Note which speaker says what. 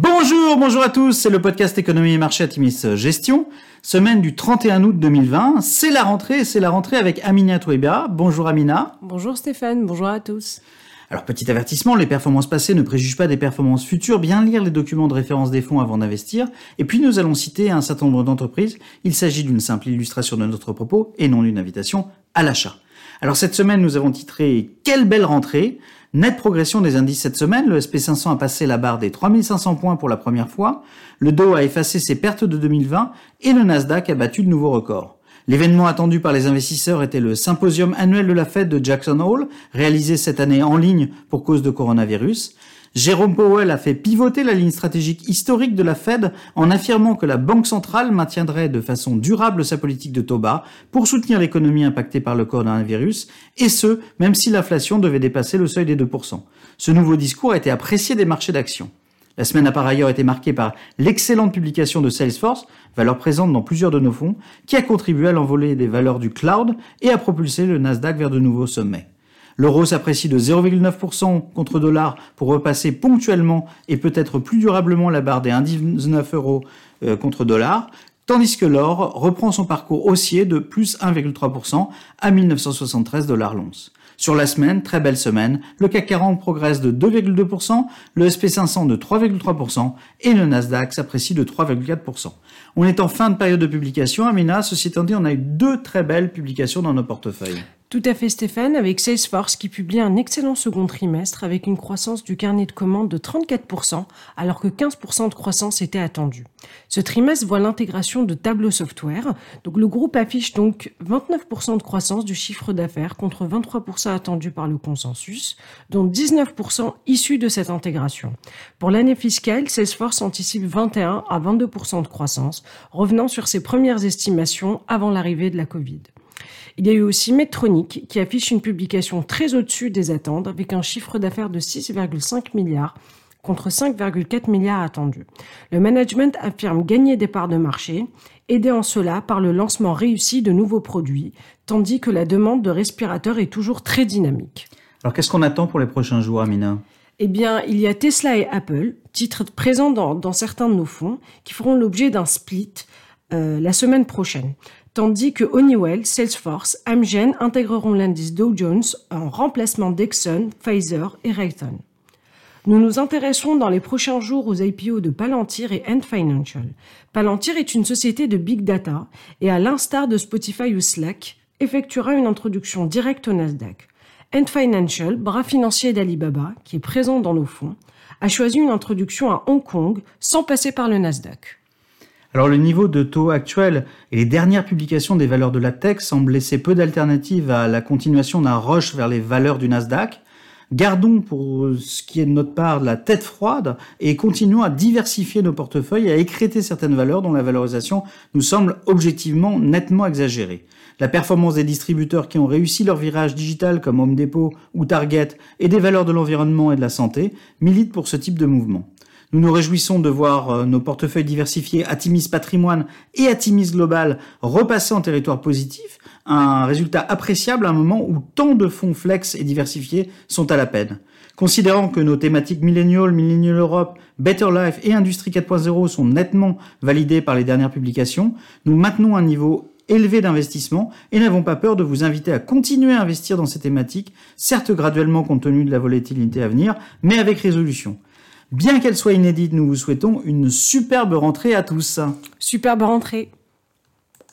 Speaker 1: Bonjour, bonjour à tous, c'est le podcast Économie et Marché Atimis Gestion. Semaine du 31 août 2020, c'est la rentrée, c'est la rentrée avec Amina Touébia. Bonjour Amina.
Speaker 2: Bonjour Stéphane, bonjour à tous.
Speaker 1: Alors petit avertissement, les performances passées ne préjugent pas des performances futures, bien lire les documents de référence des fonds avant d'investir, et puis nous allons citer un certain nombre d'entreprises, il s'agit d'une simple illustration de notre propos et non d'une invitation à l'achat. Alors cette semaine nous avons titré Quelle belle rentrée Nette progression des indices cette semaine, le SP500 a passé la barre des 3500 points pour la première fois, le Dow a effacé ses pertes de 2020 et le Nasdaq a battu de nouveaux records. L'événement attendu par les investisseurs était le symposium annuel de la Fed de Jackson Hole, réalisé cette année en ligne pour cause de coronavirus. Jérôme Powell a fait pivoter la ligne stratégique historique de la Fed en affirmant que la Banque centrale maintiendrait de façon durable sa politique de taux bas pour soutenir l'économie impactée par le coronavirus, et ce, même si l'inflation devait dépasser le seuil des 2%. Ce nouveau discours a été apprécié des marchés d'actions. La semaine a par ailleurs été marquée par l'excellente publication de Salesforce, valeur présente dans plusieurs de nos fonds, qui a contribué à l'envolée des valeurs du cloud et a propulsé le Nasdaq vers de nouveaux sommets. L'euro s'apprécie de 0,9% contre dollar pour repasser ponctuellement et peut-être plus durablement la barre des 1,19 euros euh, contre dollar, tandis que l'or reprend son parcours haussier de plus 1,3% à 1973 dollars l'once. Sur la semaine, très belle semaine, le CAC 40 progresse de 2,2%, le SP500 de 3,3% et le Nasdaq s'apprécie de 3,4%. On est en fin de période de publication, Amina, ceci étant dit, on a eu deux très belles publications dans nos portefeuilles.
Speaker 2: Tout à fait Stéphane, avec Salesforce qui publie un excellent second trimestre avec une croissance du carnet de commandes de 34%, alors que 15% de croissance était attendue. Ce trimestre voit l'intégration de Tableau Software, donc le groupe affiche donc 29% de croissance du chiffre d'affaires contre 23% attendu par le consensus, dont 19% issus de cette intégration. Pour l'année fiscale, Salesforce anticipe 21 à 22% de croissance, revenant sur ses premières estimations avant l'arrivée de la Covid. Il y a eu aussi Medtronic qui affiche une publication très au-dessus des attentes avec un chiffre d'affaires de 6,5 milliards contre 5,4 milliards attendus. Le management affirme gagner des parts de marché, aidé en cela par le lancement réussi de nouveaux produits, tandis que la demande de respirateurs est toujours très dynamique.
Speaker 1: Alors qu'est-ce qu'on attend pour les prochains jours, Amina?
Speaker 2: Eh bien, il y a Tesla et Apple, titres présents dans, certains de nos fonds, qui feront l'objet d'un split euh, la semaine prochaine tandis que Honeywell, Salesforce, Amgen intégreront l'indice Dow Jones en remplacement d'Exxon, Pfizer et Raytheon. Nous nous intéresserons dans les prochains jours aux IPO de Palantir et Ant Financial. Palantir est une société de big data et à l'instar de Spotify ou Slack, effectuera une introduction directe au Nasdaq. Ant Financial, bras financier d'Alibaba, qui est présent dans nos fonds, a choisi une introduction à Hong Kong sans passer par le Nasdaq.
Speaker 1: Alors le niveau de taux actuel et les dernières publications des valeurs de la tech semblent laisser peu d'alternatives à la continuation d'un rush vers les valeurs du Nasdaq. Gardons pour ce qui est de notre part la tête froide et continuons à diversifier nos portefeuilles et à écréter certaines valeurs dont la valorisation nous semble objectivement nettement exagérée. La performance des distributeurs qui ont réussi leur virage digital comme Home Depot ou Target et des valeurs de l'environnement et de la santé militent pour ce type de mouvement. Nous nous réjouissons de voir euh, nos portefeuilles diversifiés Atimis Patrimoine et Atimis Global repasser en territoire positif, un résultat appréciable à un moment où tant de fonds flex et diversifiés sont à la peine. Considérant que nos thématiques Millennial, Millennial Europe, Better Life et Industrie 4.0 sont nettement validées par les dernières publications, nous maintenons un niveau élevé d'investissement et n'avons pas peur de vous inviter à continuer à investir dans ces thématiques, certes graduellement compte tenu de la volatilité à venir, mais avec résolution. Bien qu'elle soit inédite, nous vous souhaitons une superbe rentrée à tous.
Speaker 2: Superbe rentrée.